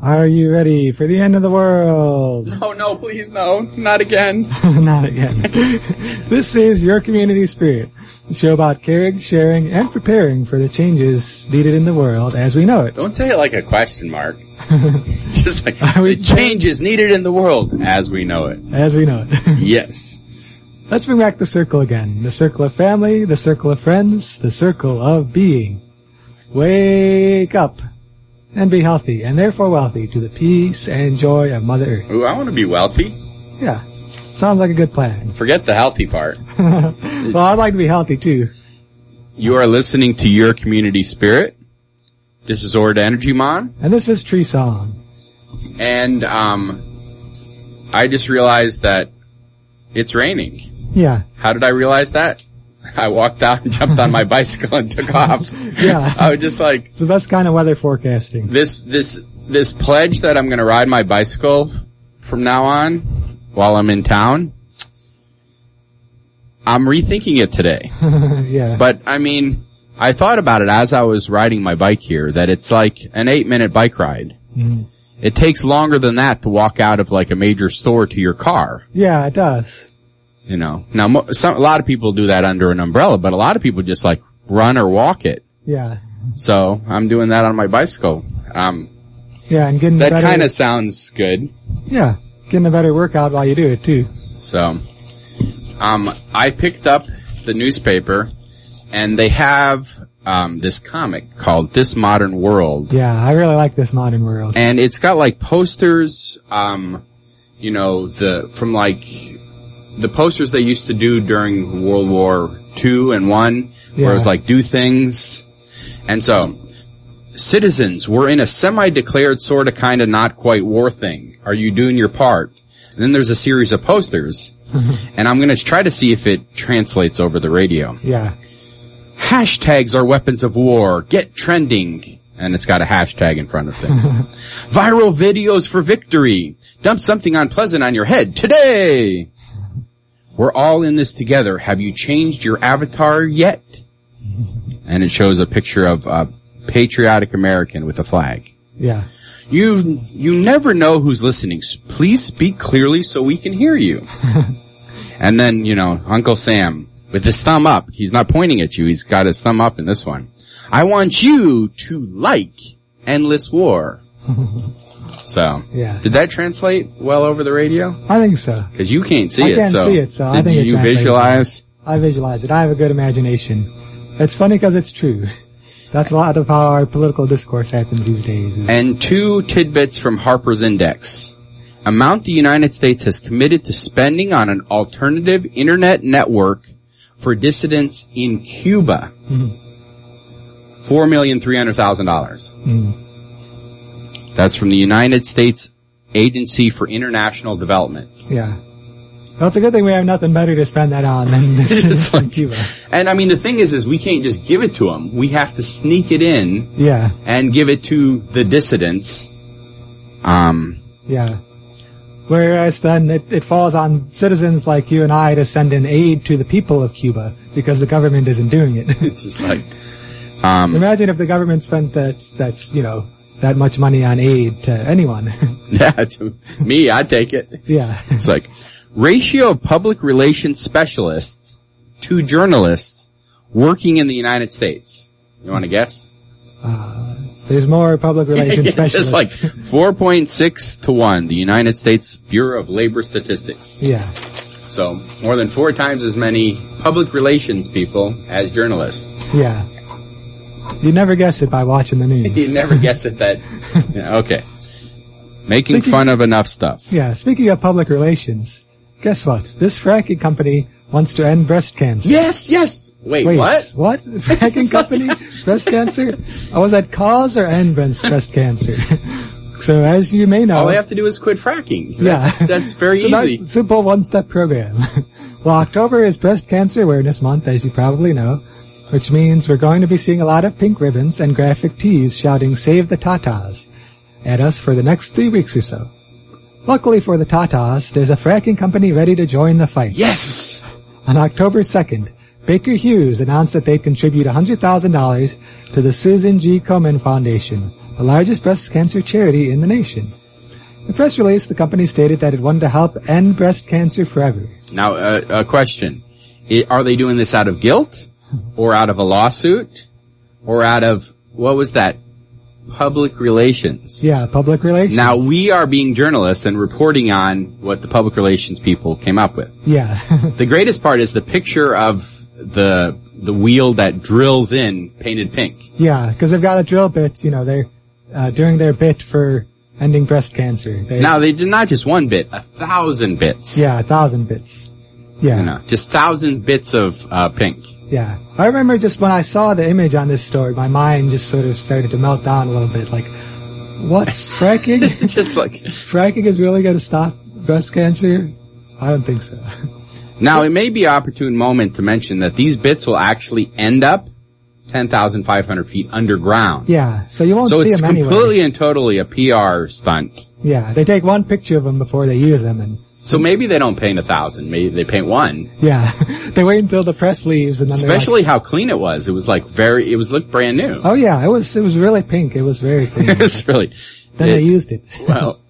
Are you ready for the end of the world? No, no, please no. Not again. Not again. this is Your Community Spirit, show about caring, sharing, and preparing for the changes needed in the world as we know it. Don't say it like a question mark. Just like, the changes needed in the world as we know it. As we know it. Yes. Let's bring back the circle again. The circle of family, the circle of friends, the circle of being. Wake up and be healthy and therefore wealthy to the peace and joy of Mother Earth. Ooh, I want to be wealthy. Yeah. Sounds like a good plan. Forget the healthy part. well, I'd like to be healthy too. You are listening to Your Community Spirit. This is Ord Energy Mon. And this is Tree Song. And, um, I just realized that it's raining. Yeah. How did I realize that? I walked out and jumped on my bicycle and took off. Yeah. I was just like, It's the best kind of weather forecasting. this, this, this pledge that I'm gonna ride my bicycle from now on while I'm in town, I'm rethinking it today. yeah. But I mean, I thought about it as I was riding my bike here that it's like an eight minute bike ride. Mhm. It takes longer than that to walk out of like a major store to your car. Yeah, it does. You know, now mo- some, a lot of people do that under an umbrella, but a lot of people just like run or walk it. Yeah. So I'm doing that on my bicycle. Um, Yeah, and getting that kind of sounds good. yeah, getting a better workout while you do it too. So, um, I picked up the newspaper and they have, um, this comic called This Modern World. Yeah, I really like this modern world. And it's got like posters, um, you know, the, from like, the posters they used to do during World War II and One, where it was like do things. And so, citizens, we're in a semi-declared sort of kind of not quite war thing. Are you doing your part? And then there's a series of posters, and I'm gonna try to see if it translates over the radio. Yeah. Hashtags are weapons of war. Get trending. And it's got a hashtag in front of things. Viral videos for victory. Dump something unpleasant on your head today. We're all in this together. Have you changed your avatar yet? And it shows a picture of a patriotic American with a flag. Yeah. You, you never know who's listening. Please speak clearly so we can hear you. and then, you know, Uncle Sam with his thumb up. He's not pointing at you. He's got his thumb up in this one. I want you to like endless war. so, Yeah. did that translate well over the radio? I think so. Cause you can't see I it. can't so see it, so I think you visualize? I visualize it. I have a good imagination. It's funny because it's true. That's a lot of how our political discourse happens these days. And two tidbits from Harper's Index. Amount the United States has committed to spending on an alternative internet network for dissidents in Cuba. Four million three hundred thousand dollars. Mm. That's from the United States Agency for International Development. Yeah. Well, it's a good thing we have nothing better to spend that on than Just like- Cuba. And I mean, the thing is, is we can't just give it to them. We have to sneak it in Yeah. and give it to the dissidents. Um, Yeah. Whereas then it, it falls on citizens like you and I to send in aid to the people of Cuba because the government isn't doing it. it's just like, um, Imagine if the government spent that, that's, you know, that much money on aid to anyone. yeah, to me, I'd take it. yeah. It's like ratio of public relations specialists to journalists working in the United States. You want to guess? Uh, there's more public relations It's specialists. just like 4.6 to 1, the United States Bureau of Labor Statistics. yeah. So, more than four times as many public relations people as journalists. Yeah. You never guess it by watching the news. You never guess it that, yeah, okay. Making Thinking- fun of enough stuff. Yeah, speaking of public relations, guess what? This fracking company wants to end breast cancer. Yes, yes! Wait, Wait, what? What? Fracking company? breast cancer? Oh, was that cause or end breast cancer? so as you may know, All they have to do is quit fracking. yeah, That's, that's very easy. simple one-step program. well, October is Breast Cancer Awareness Month, as you probably know, which means we're going to be seeing a lot of pink ribbons and graphic tees shouting "Save the Tatas" at us for the next three weeks or so. Luckily for the Tatas, there's a fracking company ready to join the fight. Yes! On October 2nd, Baker Hughes announced that they'd contribute $100,000 to the Susan G. Komen Foundation, the largest breast cancer charity in the nation. In the press release, the company stated that it wanted to help end breast cancer forever. Now, uh, a question. Are they doing this out of guilt? Or out of a lawsuit? Or out of, what was that? Public relations. Yeah, public relations. Now we are being journalists and reporting on what the public relations people came up with. Yeah. The greatest part is the picture of the, the wheel that drills in painted pink. yeah, because they've got a drill bit, you know, they're, uh, doing their bit for ending breast cancer. They, Now they did not just one bit, a thousand bits. yeah, a thousand bits. Yeah. You know, just thousand bits of, uh, pink. Yeah. I remember just when I saw the image on this story, my mind just sort of started to melt down a little bit. Like, what's fracking? just like, fracking is really going to stop breast cancer? I don't think so. Now, it may be an opportune moment to mention that these bits will actually end up 10,500 feet underground. Yeah. So you won't So see it's them anyway. completely and totally a PR stunt. Yeah. They take one picture of them before they use them and So maybe they don't paint a thousand, maybe they paint one. yeah. they wait until the press leaves and then they're like, Especially how clean it was. It was like very, it was looked brand new. Oh yeah, it was, it was really pink. It was very clean. it was really, then it- they used it. well,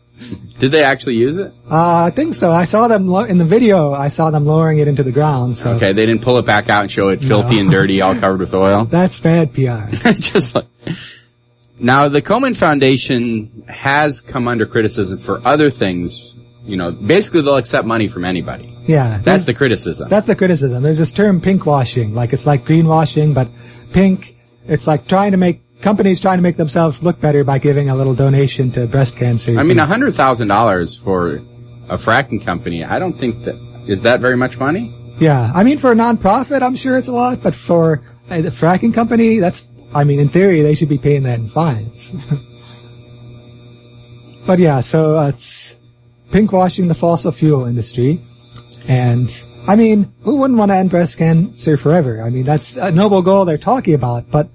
did they actually use it? Uh, I think so. I saw them lo- in the video. I saw them lowering it into the ground. So Okay, they didn't pull it back out and show it filthy and dirty, all covered with oil. that's bad PR. just like now the Komen Foundation has come under criticism for other things. You know, basically they'll accept money from anybody. Yeah. That's the criticism. That's the criticism. There's this term pink washing, like it's like greenwashing, but pink, it's like trying to make, companies trying to make themselves look better by giving a little donation to breast cancer. I mean, a hundred thousand dollars for a fracking company. I don't think that is that very much money. yeah. I mean, for a non-profit, I'm sure it's a lot, but for a fracking company, that's, I mean, in theory, they should be paying that in fines. but yeah, so uh, it's pink washing the fossil fuel industry. And, I mean, who wouldn't want to end breast cancer forever? I mean, that's a noble goal they're talking about, but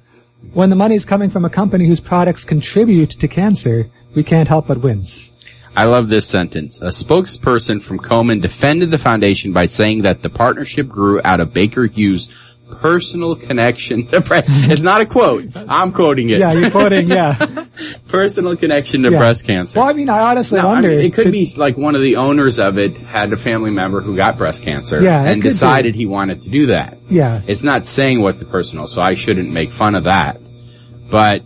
when the money's coming from a company whose products contribute to cancer, we can't help but wince. I love this sentence. A spokesperson from Komen defended the foundation by saying that the partnership grew out of Baker Hughes' personal connection to breast. It's not a quote. I'm quoting it. Yeah, you're quoting, yeah. personal connection to Yeah. breast cancer. Well, I mean, I honestly No, I mean, it could did- be like one of the owners of it had a family member who got breast cancer Yeah, and decided he wanted to do that. Yeah. It's not saying what the personal, so I shouldn't make fun of that. But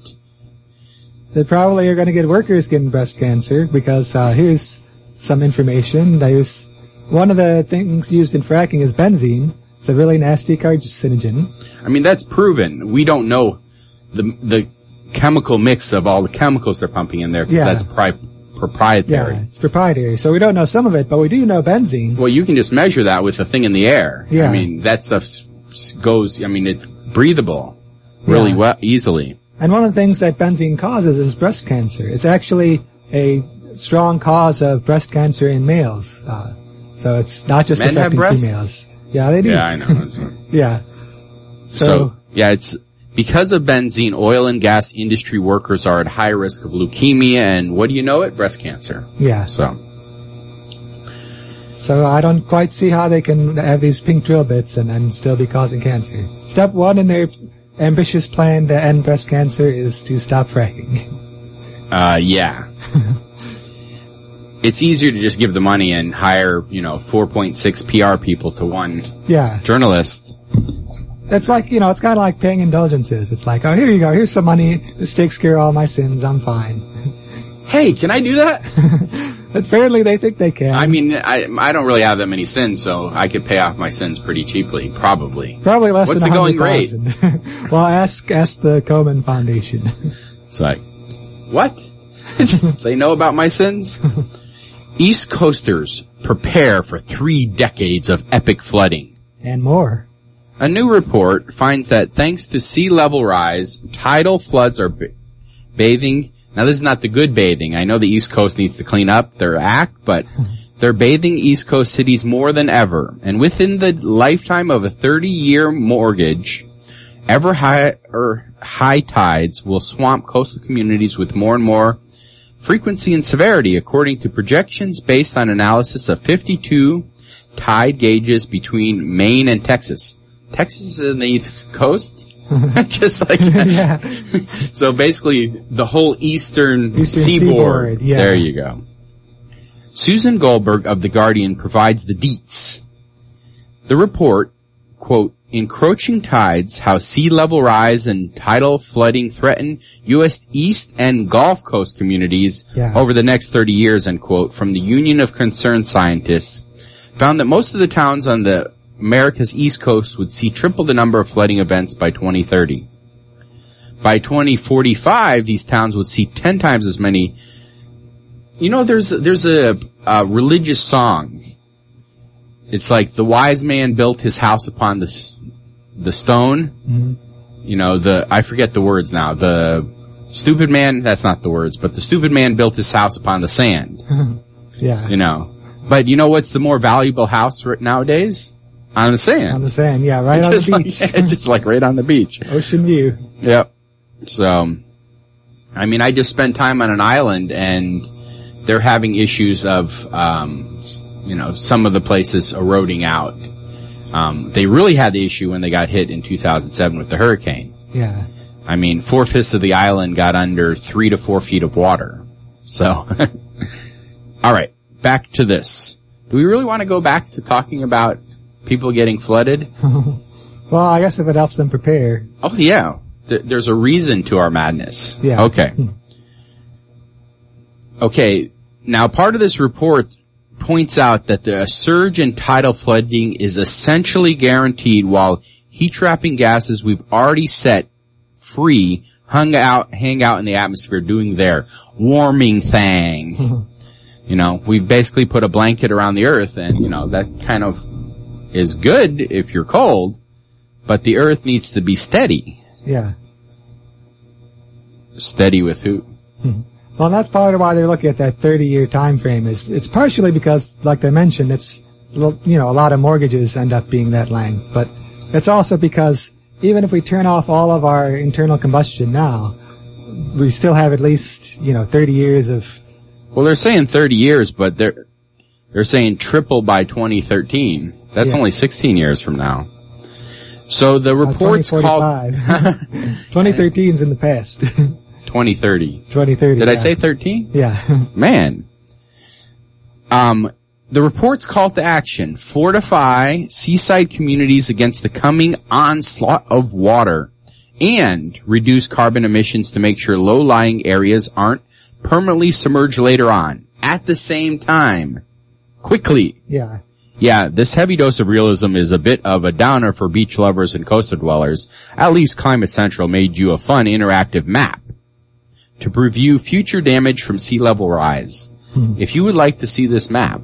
They probably are going to get workers getting breast cancer because uh, here's some information. There's one of the things used in fracking is benzene. It's a really nasty carcinogen. I mean that's proven. We don't know the the chemical mix of all the chemicals they're pumping in there because Yeah. that's pri- proprietary. Yeah, it's proprietary. So we don't know some of it, but we do know benzene. Well, you can just measure that with a thing in the air. Yeah. I mean that stuff goes. I mean it's breathable really Yeah. well easily. And one of the things that benzene causes is breast cancer. It's actually a strong cause of breast cancer in males. Uh, so it's not just Men affecting females. Yeah, they do. Yeah, I know. Yeah. So, So, yeah, it's because of benzene, oil and gas industry workers are at high risk of leukemia and what do you know it? Breast cancer. yeah. So, So I don't quite see how they can have these pink drill bits and, and still be causing cancer. Step one in their ambitious plan to end breast cancer is to stop fracking. uh, yeah. it's easier to just give the money and hire, you know, 4.6 PR people to one yeah. journalist. It's like, you know, it's kind of like paying indulgences. It's like, oh, here you go. Here's some money. This takes care of all my sins. I'm fine. Hey, can I do that? Apparently they think they can. I mean, I, I don't really have that many sins, so I could pay off my sins pretty cheaply, probably. Probably less What's than the going rate? well, ask, ask the Komen Foundation. It's like, what? Just- they know about my sins? East Coasters prepare for three decades of epic flooding. and more. A new report finds that thanks to sea level rise, tidal floods are ba- bathing. Now this is not the good bathing. I know the East Coast needs to clean up their act, but they're bathing East Coast cities more than ever. And within the lifetime of a 30 year mortgage, ever high or high tides will swamp coastal communities with more and more frequency and severity according to projections based on analysis of 52 tide gauges between Maine and Texas. Texas is in the East Coast? Mm-hmm. Just like yeah. so basically the whole eastern, Eastern seaboard. seaboard, yeah. There you go. Susan Goldberg of The Guardian provides the deets. The report, quote, encroaching tides, how sea level rise and tidal flooding threaten U.S. East and Gulf Coast communities Yeah. over the next 30 years, end quote, from the Union of Concerned Scientists, found that most of the towns on the America's East Coast would see triple the number of flooding events by 2030. By 2045, these towns would see 10 times as many. You know, there's, there's a, a religious song. It's like the wise man built his house upon the, the stone. Mhm. You know, the, I forget the words now. The stupid man, that's not the words, but the stupid man built his house upon the sand. Yeah. You know. But you know what's the more valuable house right nowadays? On the sand. On the sand, yeah, right on just the like, beach. just like right on the beach. Ocean view. Yep. So, I mean, I just spent time on an island and they're having issues of, um, you know, some of the places eroding out. Um, they really had the issue when they got hit in 2007 with the hurricane. Yeah. I mean, four fifths of the island got under three to four feet of water. So, all right, back to this. Do we really want to go back to talking about people getting flooded? Well, I guess if it helps them prepare. Oh yeah, Th- there's a reason to our madness. Yeah. Okay. Okay. Now part of this report points out that the surge in tidal flooding is essentially guaranteed while heat trapping gases we've already set free hung out, hang out in the atmosphere doing their warming thing. you know, we've basically put a blanket around the earth and, you know, that kind of is good if you're cold, but the earth needs to be steady. Yeah. Steady with who? Hmm. Well, that's part of why they're looking at that 30 year time frame is, it's partially because, like they mentioned, it's, you know, a lot of mortgages end up being that length, but it's also because even if we turn off all of our internal combustion now, we still have at least, you know, 30 years of, Well, they're saying 30 years, but they're, they're saying triple by 2013. That's Yeah. only 16 years from now. So the uh, report's called 2045. 2013's in the past. 2030. 2030. Did I say 13? Yeah. Man. Um, the report's call to action, fortify seaside communities against the coming onslaught of water and reduce carbon emissions to make sure low-lying areas aren't permanently submerged later on. At the same time, quickly. yeah. Yeah, this heavy dose of realism is a bit of a downer for beach lovers and coastal dwellers. At least Climate Central made you a fun interactive map to preview future damage from sea level rise. Hmm. If you would like to see this map,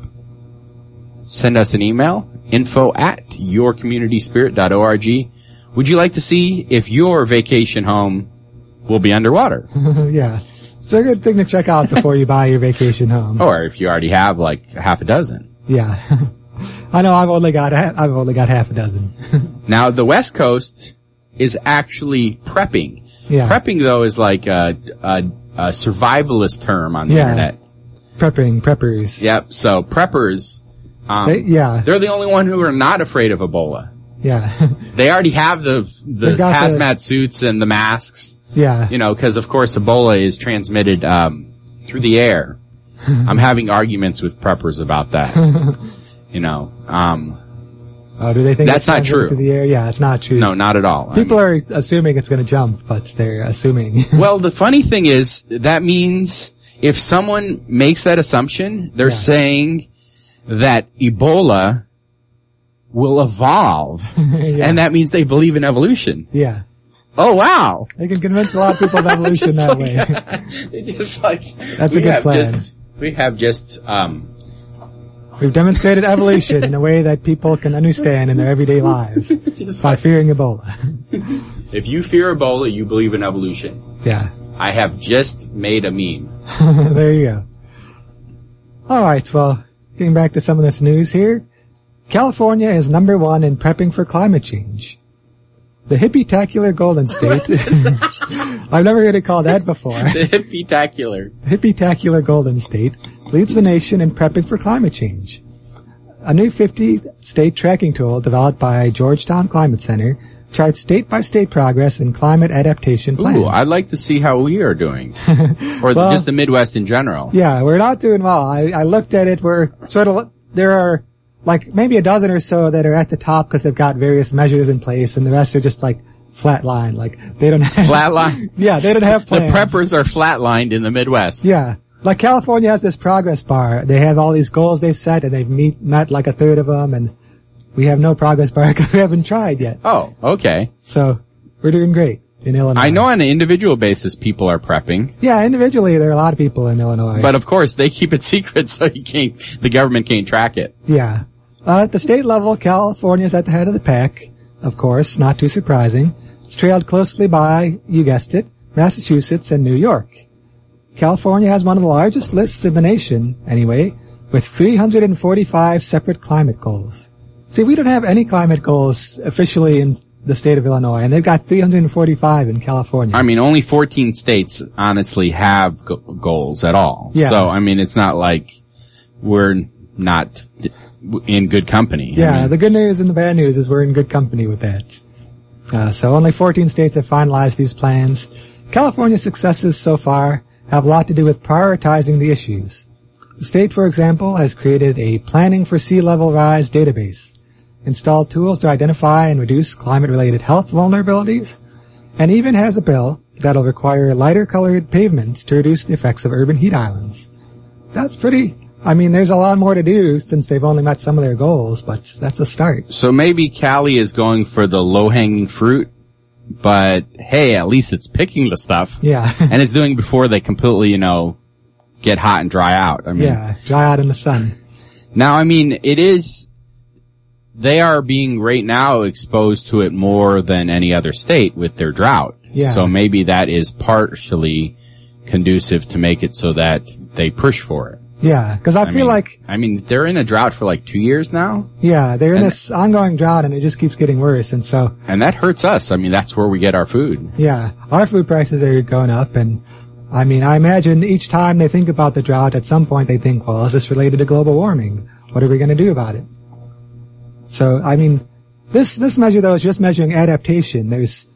send us an email, info at yourcommunityspirit.org. Would you like to see if your vacation home will be underwater? yeah. It's a good thing to check out before you buy your vacation home. Or if you already have like half a dozen. Yeah. I know I've only got, I've only got half a dozen. Now the West Coast is actually prepping. Yeah. Prepping though is like a, a, a survivalist term on the Yeah. internet. Prepping, preppers. Yep. So preppers, um, They- yeah. they're the only one who are not afraid of Ebola. Yeah. They already have the the They got the- hazmat suits and the masks, yeah. you know, because of course Ebola is transmitted um, through the air. I'm having arguments with preppers about that. you know, um, Oh, do they think That's not true. The air? Yeah, it's not true. no, not at all. I People mean- are assuming it's going to jump, but they're assuming. well, the funny thing is that means if someone makes that assumption, they're Yeah. saying that Ebola will evolve, yeah. and that means they believe in evolution. yeah. Oh wow! They can convince a lot of people of evolution that like- way. Just like That's a good plan. Just, we have just um, We've demonstrated evolution in a way that people can understand in their everyday lives just by like fearing Ebola. if you fear Ebola, you believe in evolution. yeah. I have just made a meme. there you go. Alright, well, getting back to some of this news here. California is number one in prepping for climate change. The hippie-tacular Golden State. I've never heard it called that before. The hippie-tacular. hippie-tacular Golden State leads the nation in prepping for climate change. A new 50 state tracking tool developed by Georgetown Climate Center charts state by state progress in climate adaptation plans. Ooh, I'd like to see how we are doing. or Well- just the Midwest in general. Yeah, we're not doing well. I, I looked at it. We're sort of there are like maybe a dozen or so that are at the top because they've got various measures in place, and the rest are just like flat line. Like they don't have Flatline. Yeah, they don't have plans. The preppers are flatlined in the Midwest. Yeah, like California has this progress bar. They have all these goals they've set, and they've meet met like a third of them, and we have no progress bar because we haven't tried yet. Oh, okay. So we're doing great in Illinois. I know on an individual basis people are prepping, Yeah, individually there are a lot of people in Illinois. but of course they keep it secret so you can't, the government can't track it. Yeah. Uh, at the state level, California's at the head of the pack. Of course, not too surprising. It's trailed closely by, you guessed it, Massachusetts and New York. California has one of the largest lists in the nation, anyway, with 345 separate climate goals. See, we don't have any climate goals officially in the state of Illinois, and they've got 345 in California. I mean, only 14 states honestly have go- goals at all. Yeah. So, I mean, it's not like we're not in good company. I Yeah, mean, the good news and the bad news is we're in good company with that. Uh, so only 14 states have finalized these plans. California's successes so far have a lot to do with prioritizing the issues. The state, for example, has created a Planning for Sea Level Rise database, installed tools to identify and reduce climate-related health vulnerabilities, and even has a bill that'll require lighter colored pavements to reduce the effects of urban heat islands. That's pretty, I mean, there's a lot more to do since they've only met some of their goals, but that's a start. so maybe Cali is going for the low hanging fruit, but hey, at least it's picking the stuff. Yeah. and it's doing before they completely, you know, get hot and dry out. I mean, yeah. Dry out in the sun. Now, I mean, it is, they are being right now exposed to it more than any other state with their drought. Yeah. So maybe that is partially conducive to make it so that they push for it. Yeah. Cause I, I feel mean, like, I mean, they're in a drought for like two years now, yeah, they're in this ongoing drought and it just keeps getting worse. And so, and that hurts us. I mean, that's where we get our food. yeah, our food prices are going up and I mean, I imagine each time they think about the drought, at some point they think, well, is this related to global warming? What are we going to do about it? So, I mean, this, this measure though is just measuring adaptation. There's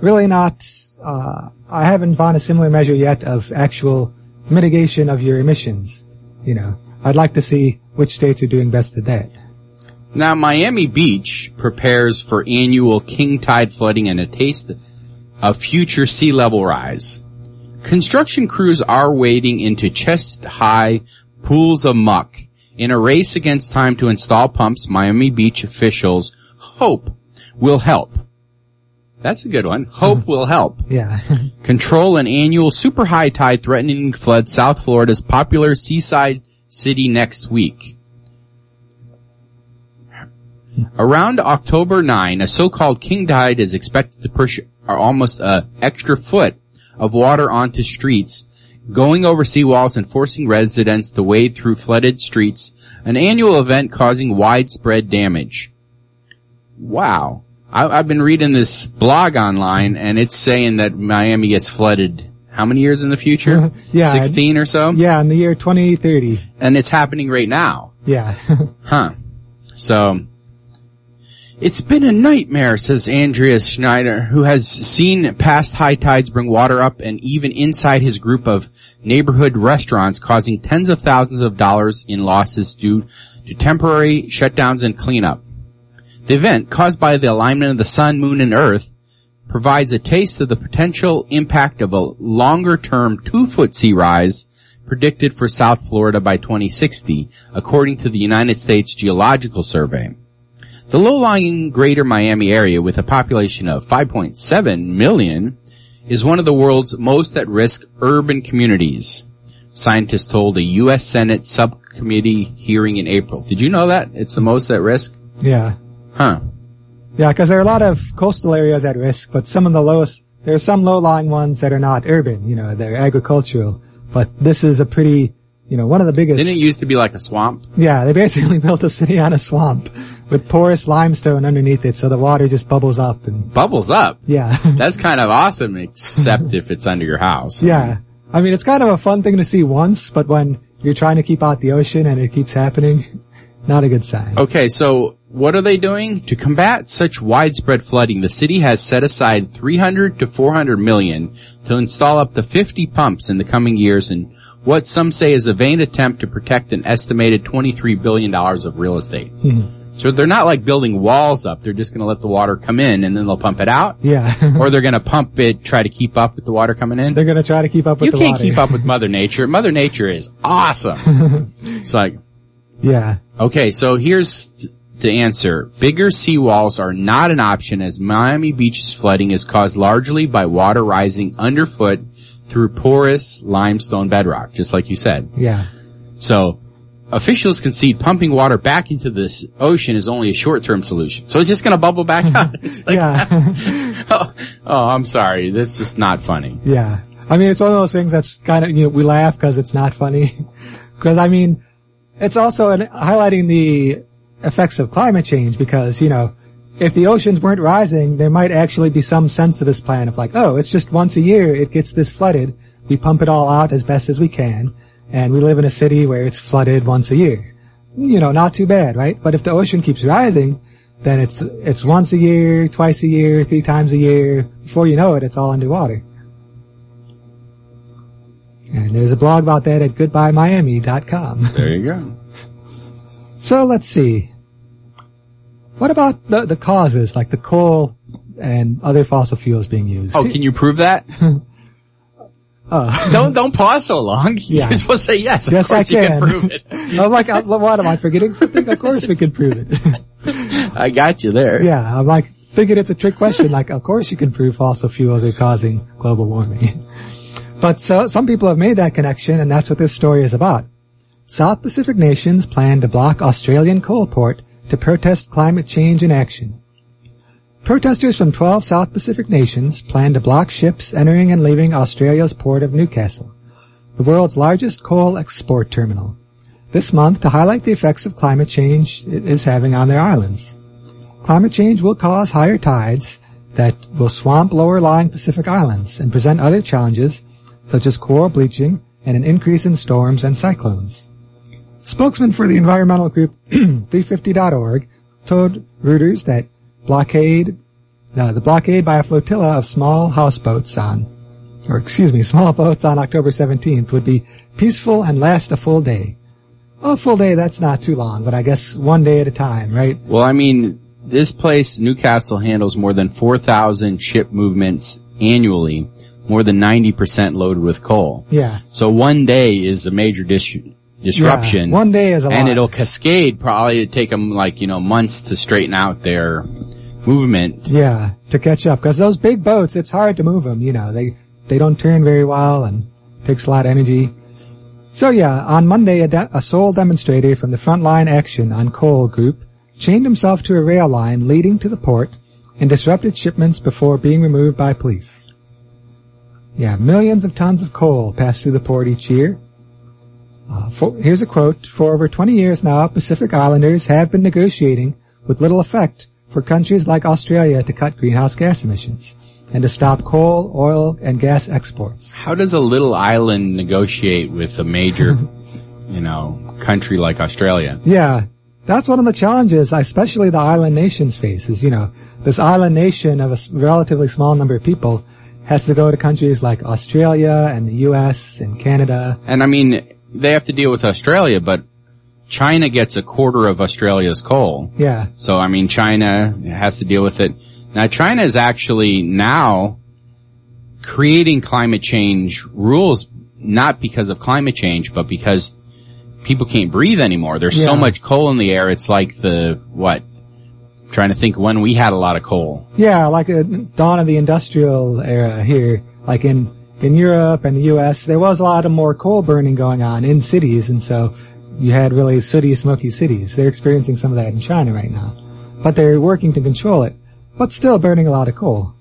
really not, uh, I haven't found a similar measure yet of actual mitigation of your emissions. You know, I'd like to see which states are doing best at that. Now, Miami Beach prepares for annual king tide flooding and a taste of future sea level rise. Construction crews are wading into chest high pools of muck in a race against time to install pumps Miami Beach officials hope will help. That's a good one. Hope will help. Yeah. Control an annual super high tide threatening to flood South Florida's popular seaside city next week. Around October 9, a so-called king tide is expected to push almost a extra foot of water onto streets, going over seawalls and forcing residents to wade through flooded streets, an annual event causing widespread damage. Wow. I, I've been reading this blog online and it's saying that Miami gets flooded how many years in the future? Yeah. 16 or so? yeah, in the year 2030. And it's happening right now. Yeah. Huh. So, it's been a nightmare, says Andreas Schneider, who has seen past high tides bring water up and even inside his group of neighborhood restaurants causing tens of thousands of dollars in losses due to temporary shutdowns and cleanup. The event, caused by the alignment of the sun, moon, and earth, provides a taste of the potential impact of a longer-term two-foot sea rise predicted for South Florida by 2060, according to the United States Geological Survey. The low-lying greater Miami area with a population of 5.7 million is one of the world's most at-risk urban communities. Scientists told a U.S. Senate subcommittee hearing in April. Did you know that? It's the most at risk? yeah. Huh. Yeah, because there are a lot of coastal areas at risk, but some of the lowest, there are some low-lying ones that are not urban, you know, they're agricultural. But this is a pretty, you know, one of the biggest. Didn't it used to be like a swamp? yeah, they basically built a city on a swamp with porous limestone underneath it, so the water just bubbles up and, Bubbles up. yeah. That's kind of awesome, except if it's under your house. yeah. I mean, it's kind of a fun thing to see once, but when you're trying to keep out the ocean and it keeps happening, Not a good sign. Okay, so what are they doing? To combat such widespread flooding, the city has set aside 300 to 400 million to install up to 50 pumps in the coming years in what some say is a vain attempt to protect an estimated 23 billion dollars of real estate. Hmm. So they're not like building walls up, they're just gonna let the water come in and then they'll pump it out. Yeah. Or they're gonna pump it, try to keep up with the water coming in. They're gonna try to keep up with You can't water. keep up with Mother Nature. Mother Nature is awesome. it's like, Yeah. Okay, so here's the answer. Bigger seawalls are not an option as Miami Beach's flooding is caused largely by water rising underfoot through porous limestone bedrock, just like you said. Yeah. So, officials concede pumping water back into this ocean is only a short-term solution. So it's just gonna bubble back. It's like, Yeah. oh, oh, I'm sorry. This is not funny. Yeah. I mean, it's one of those things that's kind of, you know, we laugh because it's not funny. Because, I mean, it's also an, highlighting the effects of climate change because, you know, if the oceans weren't rising, there might actually be some sense to this plan of like, oh, it's just once a year it gets this flooded. We pump it all out as best as we can. And we live in a city where it's flooded once a year. You know, not too bad, right? But if the ocean keeps rising, then it's, it's once a year, twice a year, three times a year. Before you know it, it's all underwater. And there's a blog about that at goodbyemiami.com. There you go. So let's see. What about the, the causes, like the coal and other fossil fuels being used? Oh, can you prove that? Oh. don't, don't pause so long. Yeah. You're supposed to say yes. Of Yes, I can can. prove it. I'm like, uh, what am I forgetting something? Of course we can prove it. I got you there. yeah, I'm like thinking it's a trick question. Like, of course you can prove fossil fuels are causing global warming. But so, some people have made that connection, and that's what this story is about. South Pacific nations plan to block Australian coal port to protest climate change in action. Protesters from 12 South Pacific nations plan to block ships entering and leaving Australia's port of Newcastle, the world's largest coal export terminal, this month to highlight the effects of climate change it is having on their islands. Climate change will cause higher tides that will swamp lower lying Pacific islands and present other challenges such as coral bleaching and an increase in storms and cyclones. Spokesman for the environmental group 350.org told Reuters that blockade, uh, the blockade by a flotilla of small houseboats on, or excuse me, small boats on October 17th would be peaceful and last a full day. A full day, that's not too long, but I guess one day at a time, right? Well, I mean, this place, Newcastle, handles more than 4,000 ship movements annually, more than 90% loaded with coal. Yeah. So one day is a major dis- disruption. Yeah, one day is a lot and lot. it'll cascade, probably take them like, you know, months to straighten out their movement. Yeah, to catch up. Cause those big boats, it's hard to move them, you know, they, they don't turn very well and takes a lot of energy. So yeah, on Monday, a, de- a sole demonstrator from the Frontline Action on Coal group chained himself to a rail line leading to the port and disrupted shipments before being removed by police. Yeah, millions of tons of coal pass through the port each year. Uh, for, here's a quote. For over 20 years now, Pacific Islanders have been negotiating with little effect for countries like Australia to cut greenhouse gas emissions and to stop coal, oil, and gas exports. How does a little island negotiate with a major, you know, country like Australia? Yeah, that's one of the challenges, especially the island nations face is, you know, this island nation of a relatively small number of people has to go to countries like Australia and the US and Canada. And I mean, they have to deal with Australia, but China gets a quarter of Australia's coal. Yeah, So I mean, China has to deal with it. Now China is actually now creating climate change rules, not because of climate change, but because people can't breathe anymore. There's so much coal in the air. It's like the, what? Trying to think when we had a lot of coal. Yeah, like a dawn of the industrial era here, like in in Europe and the U.S., there was a lot of more coal burning going on in cities, and so you had really sooty, smoky cities. They're experiencing some of that in China right now, but they're working to control it, but still burning a lot of coal.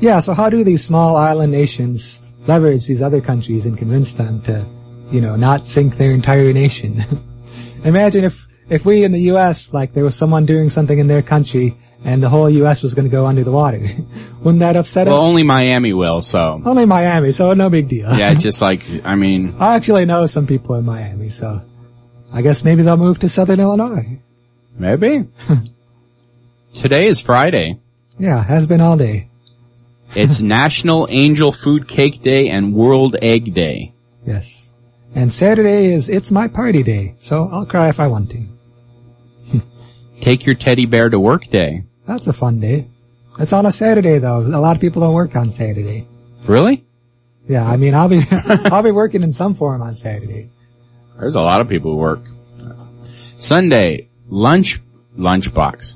Yeah, so how do these small island nations leverage these other countries and convince them to, you know, not sink their entire nation? Imagine if if we in the U.S. like there was someone doing something in their country and the whole U.S. was going to go under the water. Wouldn't that upset Well, us? Well, only Miami will, so. Only Miami, so no big deal. Yeah, just like, I mean, I actually know some people in Miami, so I guess maybe they'll move to Southern Illinois. Maybe. Today is Friday. Yeah, has been all day. It's National Angel Food Cake Day and World Egg Day. Yes. And Saturday is It's My Party Day, so I'll cry if I want to. Take your teddy bear to work day. That's a fun day. It's on a Saturday though. A lot of people don't work on Saturday. Really? Yeah, I mean, I'll be, I'll be working in some form on Saturday. There's a lot of people who work. Sunday, lunch, lunchbox.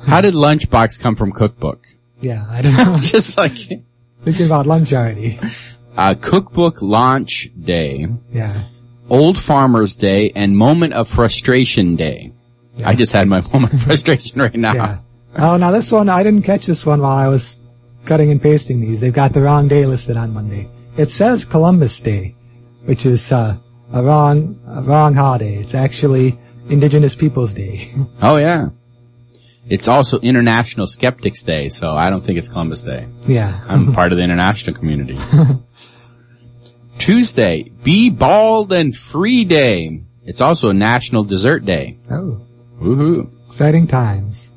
How did lunchbox come from cookbook? Yeah, I don't know. Just like, Thinking about lunch already. uh, cookbook launch day, Yeah. old farmer's day, and moment of frustration day. Yeah. I just had my moment of frustration right now. Yeah. Oh, now this one, I didn't catch this one while I was cutting and pasting these. They've got the wrong day listed on Monday. It says Columbus Day, which is, uh, a wrong, a wrong holiday. It's actually Indigenous Peoples Day. Oh yeah. It's also International Skeptics Day, so I don't think it's Columbus Day. yeah. I'm part of the international community. Tuesday, Be Bald and Free Day. It's also a National Dessert Day. Oh, Woohoo. exciting times.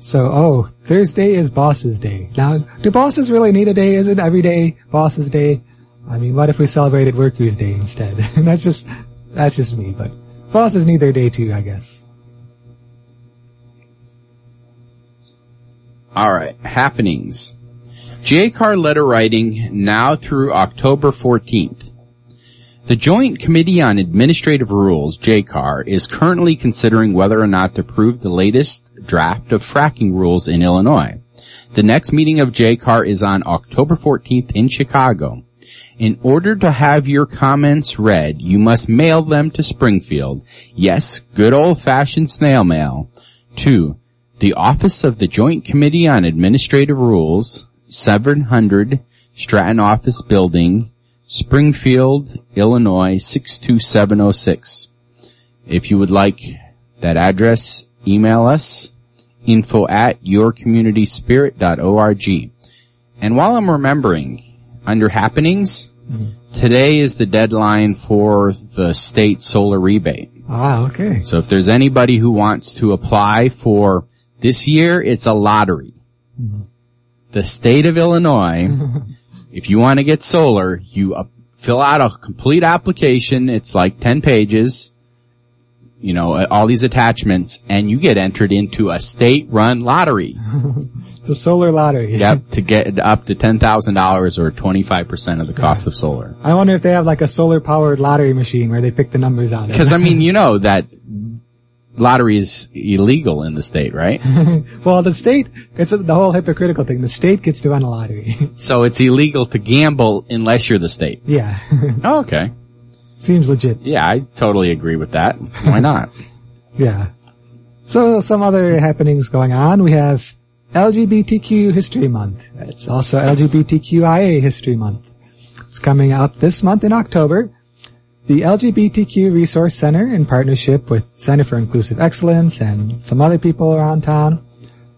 So, oh, Thursday is Bosses Day. Now, do bosses really need a day? Is it every day Bosses Day? I mean, what if we celebrated Workers Day instead? that's just, that's just me, but bosses need their day too, I guess. Alright, happenings. JCAR letter writing now through October 14th. The Joint Committee on Administrative Rules, JCAR, is currently considering whether or not to approve the latest draft of fracking rules in Illinois. The next meeting of JCAR is on October 14th in Chicago. In order to have your comments read, you must mail them to Springfield. Yes, good old fashioned snail mail. To the Office of the Joint Committee on Administrative Rules, 700 Stratton Office Building, Springfield, Illinois 62706. If you would like that address, email us info at yourcommunityspirit.org. And while I'm remembering, under happenings, today is the deadline for the state solar rebate. Ah, okay. So if there's anybody who wants to apply for this year, it's a lottery. The state of Illinois, if you want to get solar, you uh, fill out a complete application. It's like 10 pages, you know, uh, all these attachments and you get entered into a state run lottery. The solar lottery. yep. To get up to $10,000 or 25% of the cost of solar. I wonder if they have like a solar powered lottery machine where they pick the numbers on it. Cause I mean, you know that lottery is illegal in the state, right? well, the state, it's the whole hypocritical thing. The state gets to run a lottery. So it's illegal to gamble unless you're the state. yeah. Oh, okay. Seems legit. Yeah, I totally agree with that. Why not? Yeah. So some other happenings going on. We have LGBTQ History Month. It's also LGBTQIA History Month. It's coming up this month in October. The LGBTQ Resource Center, in partnership with Center for Inclusive Excellence and some other people around town,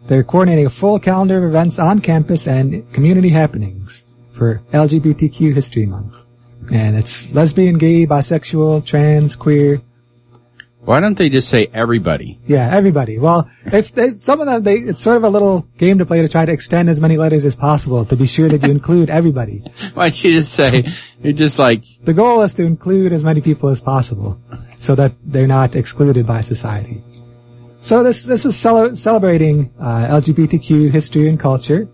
they're coordinating a full calendar of events on campus and community happenings for LGBTQ History Month. And it's lesbian, gay, bisexual, trans, queer, Why don't they just say everybody? yeah, everybody. Well, it's they, some of them. They, it's sort of a little game to play to try to extend as many letters as possible to be sure that you include everybody. Why don't you just say, you're just like, The goal is to include as many people as possible, so that they're not excluded by society. So this this is cele- celebrating uh, LGBTQ history and culture.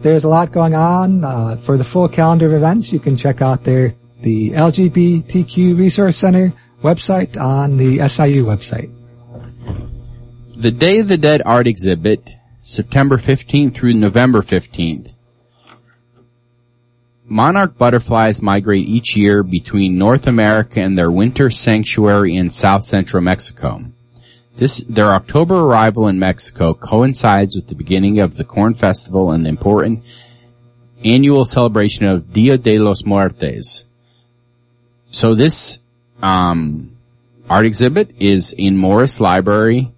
There's a lot going on. Uh, for the full calendar of events, you can check out their the LGBTQ Resource Center website on the SIU website. the Day of the Dead art exhibit, September 15th through November 15th. Monarch butterflies migrate each year between North America and their winter sanctuary in south central Mexico. This, their October arrival in Mexico coincides with the beginning of the Corn Festival and the important annual celebration of Dia de los Muertos. So this, um, art exhibit is in Morris Library.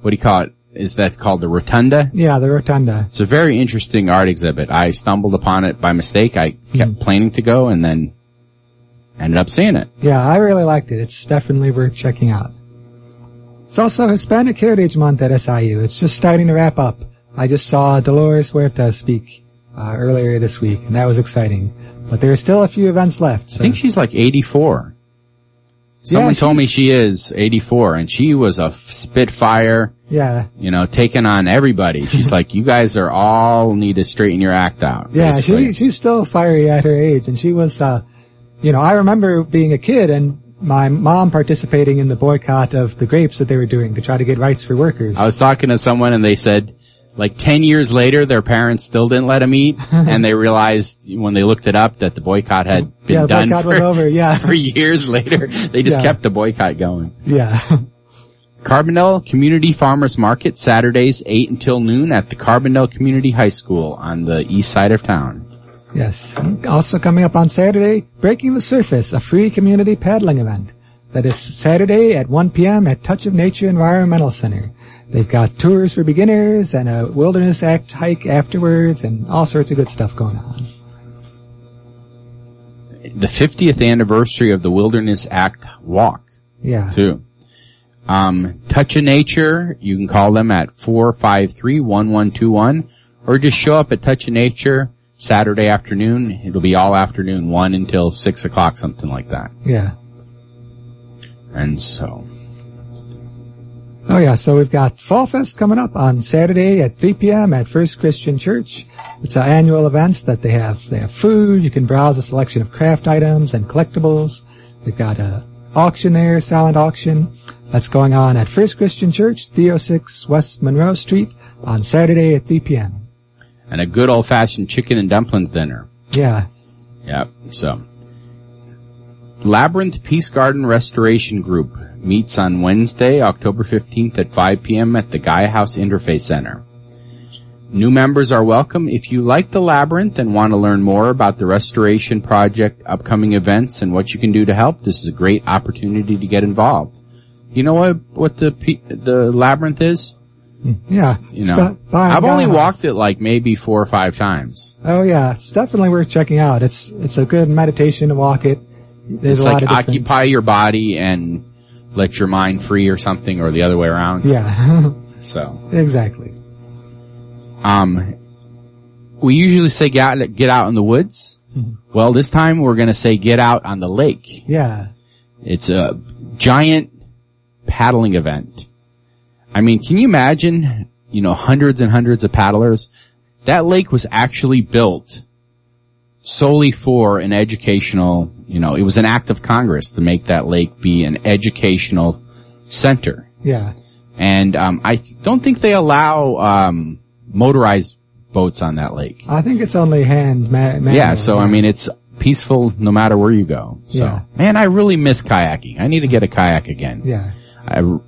What do you call it? Is that called the Rotunda? Yeah, the rotunda. It's a very interesting art exhibit. I stumbled upon it by mistake. I kept planning to go and then ended up seeing it. Yeah, I really liked it. It's definitely worth checking out. It's also Hispanic Heritage Month at SIU. It's just starting to wrap up. I just saw Dolores Huerta speak uh, earlier this week, and that was exciting. But there are still a few events left. So. I think she's like 84. Someone Yeah, told me she is 84 and she was a f- spitfire, yeah, you know, taking on everybody. She's like, you guys are all need to straighten your act out. yeah, basically. she she's still fiery at her age, and she was, uh, you know, I remember being a kid and my mom participating in the boycott of the grapes that they were doing to try to get rights for workers. I was talking to someone and they said, like 10 years later, their parents still didn't let them eat and they realized when they looked it up that the boycott had been yeah, done boycott for, over. Yeah, for years later. They just Yeah. kept the boycott going. yeah, Carbondale Community Farmers Market Saturdays 8 until noon at the Carbondale Community High School on the east side of town. yes. Also coming up on Saturday, Breaking the Surface, a free community paddling event. That is Saturday at 1 p.m. at Touch of Nature Environmental Center. They've got tours for beginners and a Wilderness Act hike afterwards and all sorts of good stuff going on. The 50th anniversary of the Wilderness Act walk. Yeah. too. Um, Touch of Nature, you can call them at 453-1121 or just show up at Touch of Nature Saturday afternoon. It'll be all afternoon, 1 until 6 o'clock, something like that. Yeah. And so, Oh yeah, so we've got Fall Fest coming up on Saturday at 3 p.m. at First Christian Church. It's an annual event that they have. They have food. You can browse a selection of craft items and collectibles. They've got a auction there, silent auction. That's going on at First Christian Church, 306 West Monroe Street on Saturday at 3 p.m. and a good old fashioned chicken and dumplings dinner. Yeah. Yep, so. Labyrinth Peace Garden Restoration Group meets on Wednesday, October 15th at 5 p.m. at the Gaia House Interfaith Center. New members are welcome. If you like the Labyrinth and want to learn more about the restoration project, upcoming events, and what you can do to help, this is a great opportunity to get involved. You know what, what the, the Labyrinth is? Hmm. Yeah. You know, I've only House. walked it like maybe four or five times. Oh yeah, it's definitely worth checking out. It's, it's a good meditation to walk it. There's it's a lot like occupy your body and let your mind free or something or the other way around. Yeah. So, exactly. um, we usually say get out, get out in the woods. Mhm. Well, this time we're going to say get out on the lake. Yeah. It's a giant paddling event. I mean, can you imagine, you know, hundreds and hundreds of paddlers? That lake was actually built solely for an educational, you know, it was an act of Congress to make that lake be an educational center. Yeah. And, um, I don't think they allow, um, motorized boats on that lake. I think it's only hand ma- manual. Yeah, so I mean, it's peaceful no matter where you go. So, Yeah. man, I really miss kayaking. I need to get a kayak again. Yeah. I r-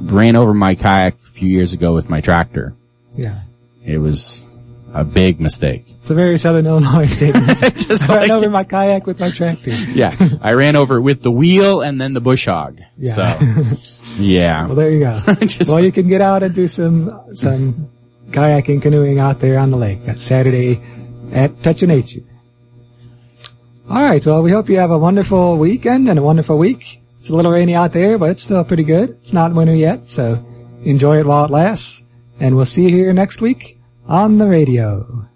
ran over my kayak a few years ago with my tractor. Yeah. It was a big mistake. It's a very Southern Illinois statement. Just I ran like- over my kayak with my tractor. Yeah, I ran over it with the wheel and then the bush hog. Yeah. So, yeah. well, there you go. Well, you can get out and do some some kayaking, canoeing out there on the lake. That's Saturday at Touch of Nature. All right. Well, we hope you have a wonderful weekend and a wonderful week. It's a little rainy out there, but it's still pretty good. It's not winter yet, so enjoy it while it lasts. And we'll see you here next week on the radio.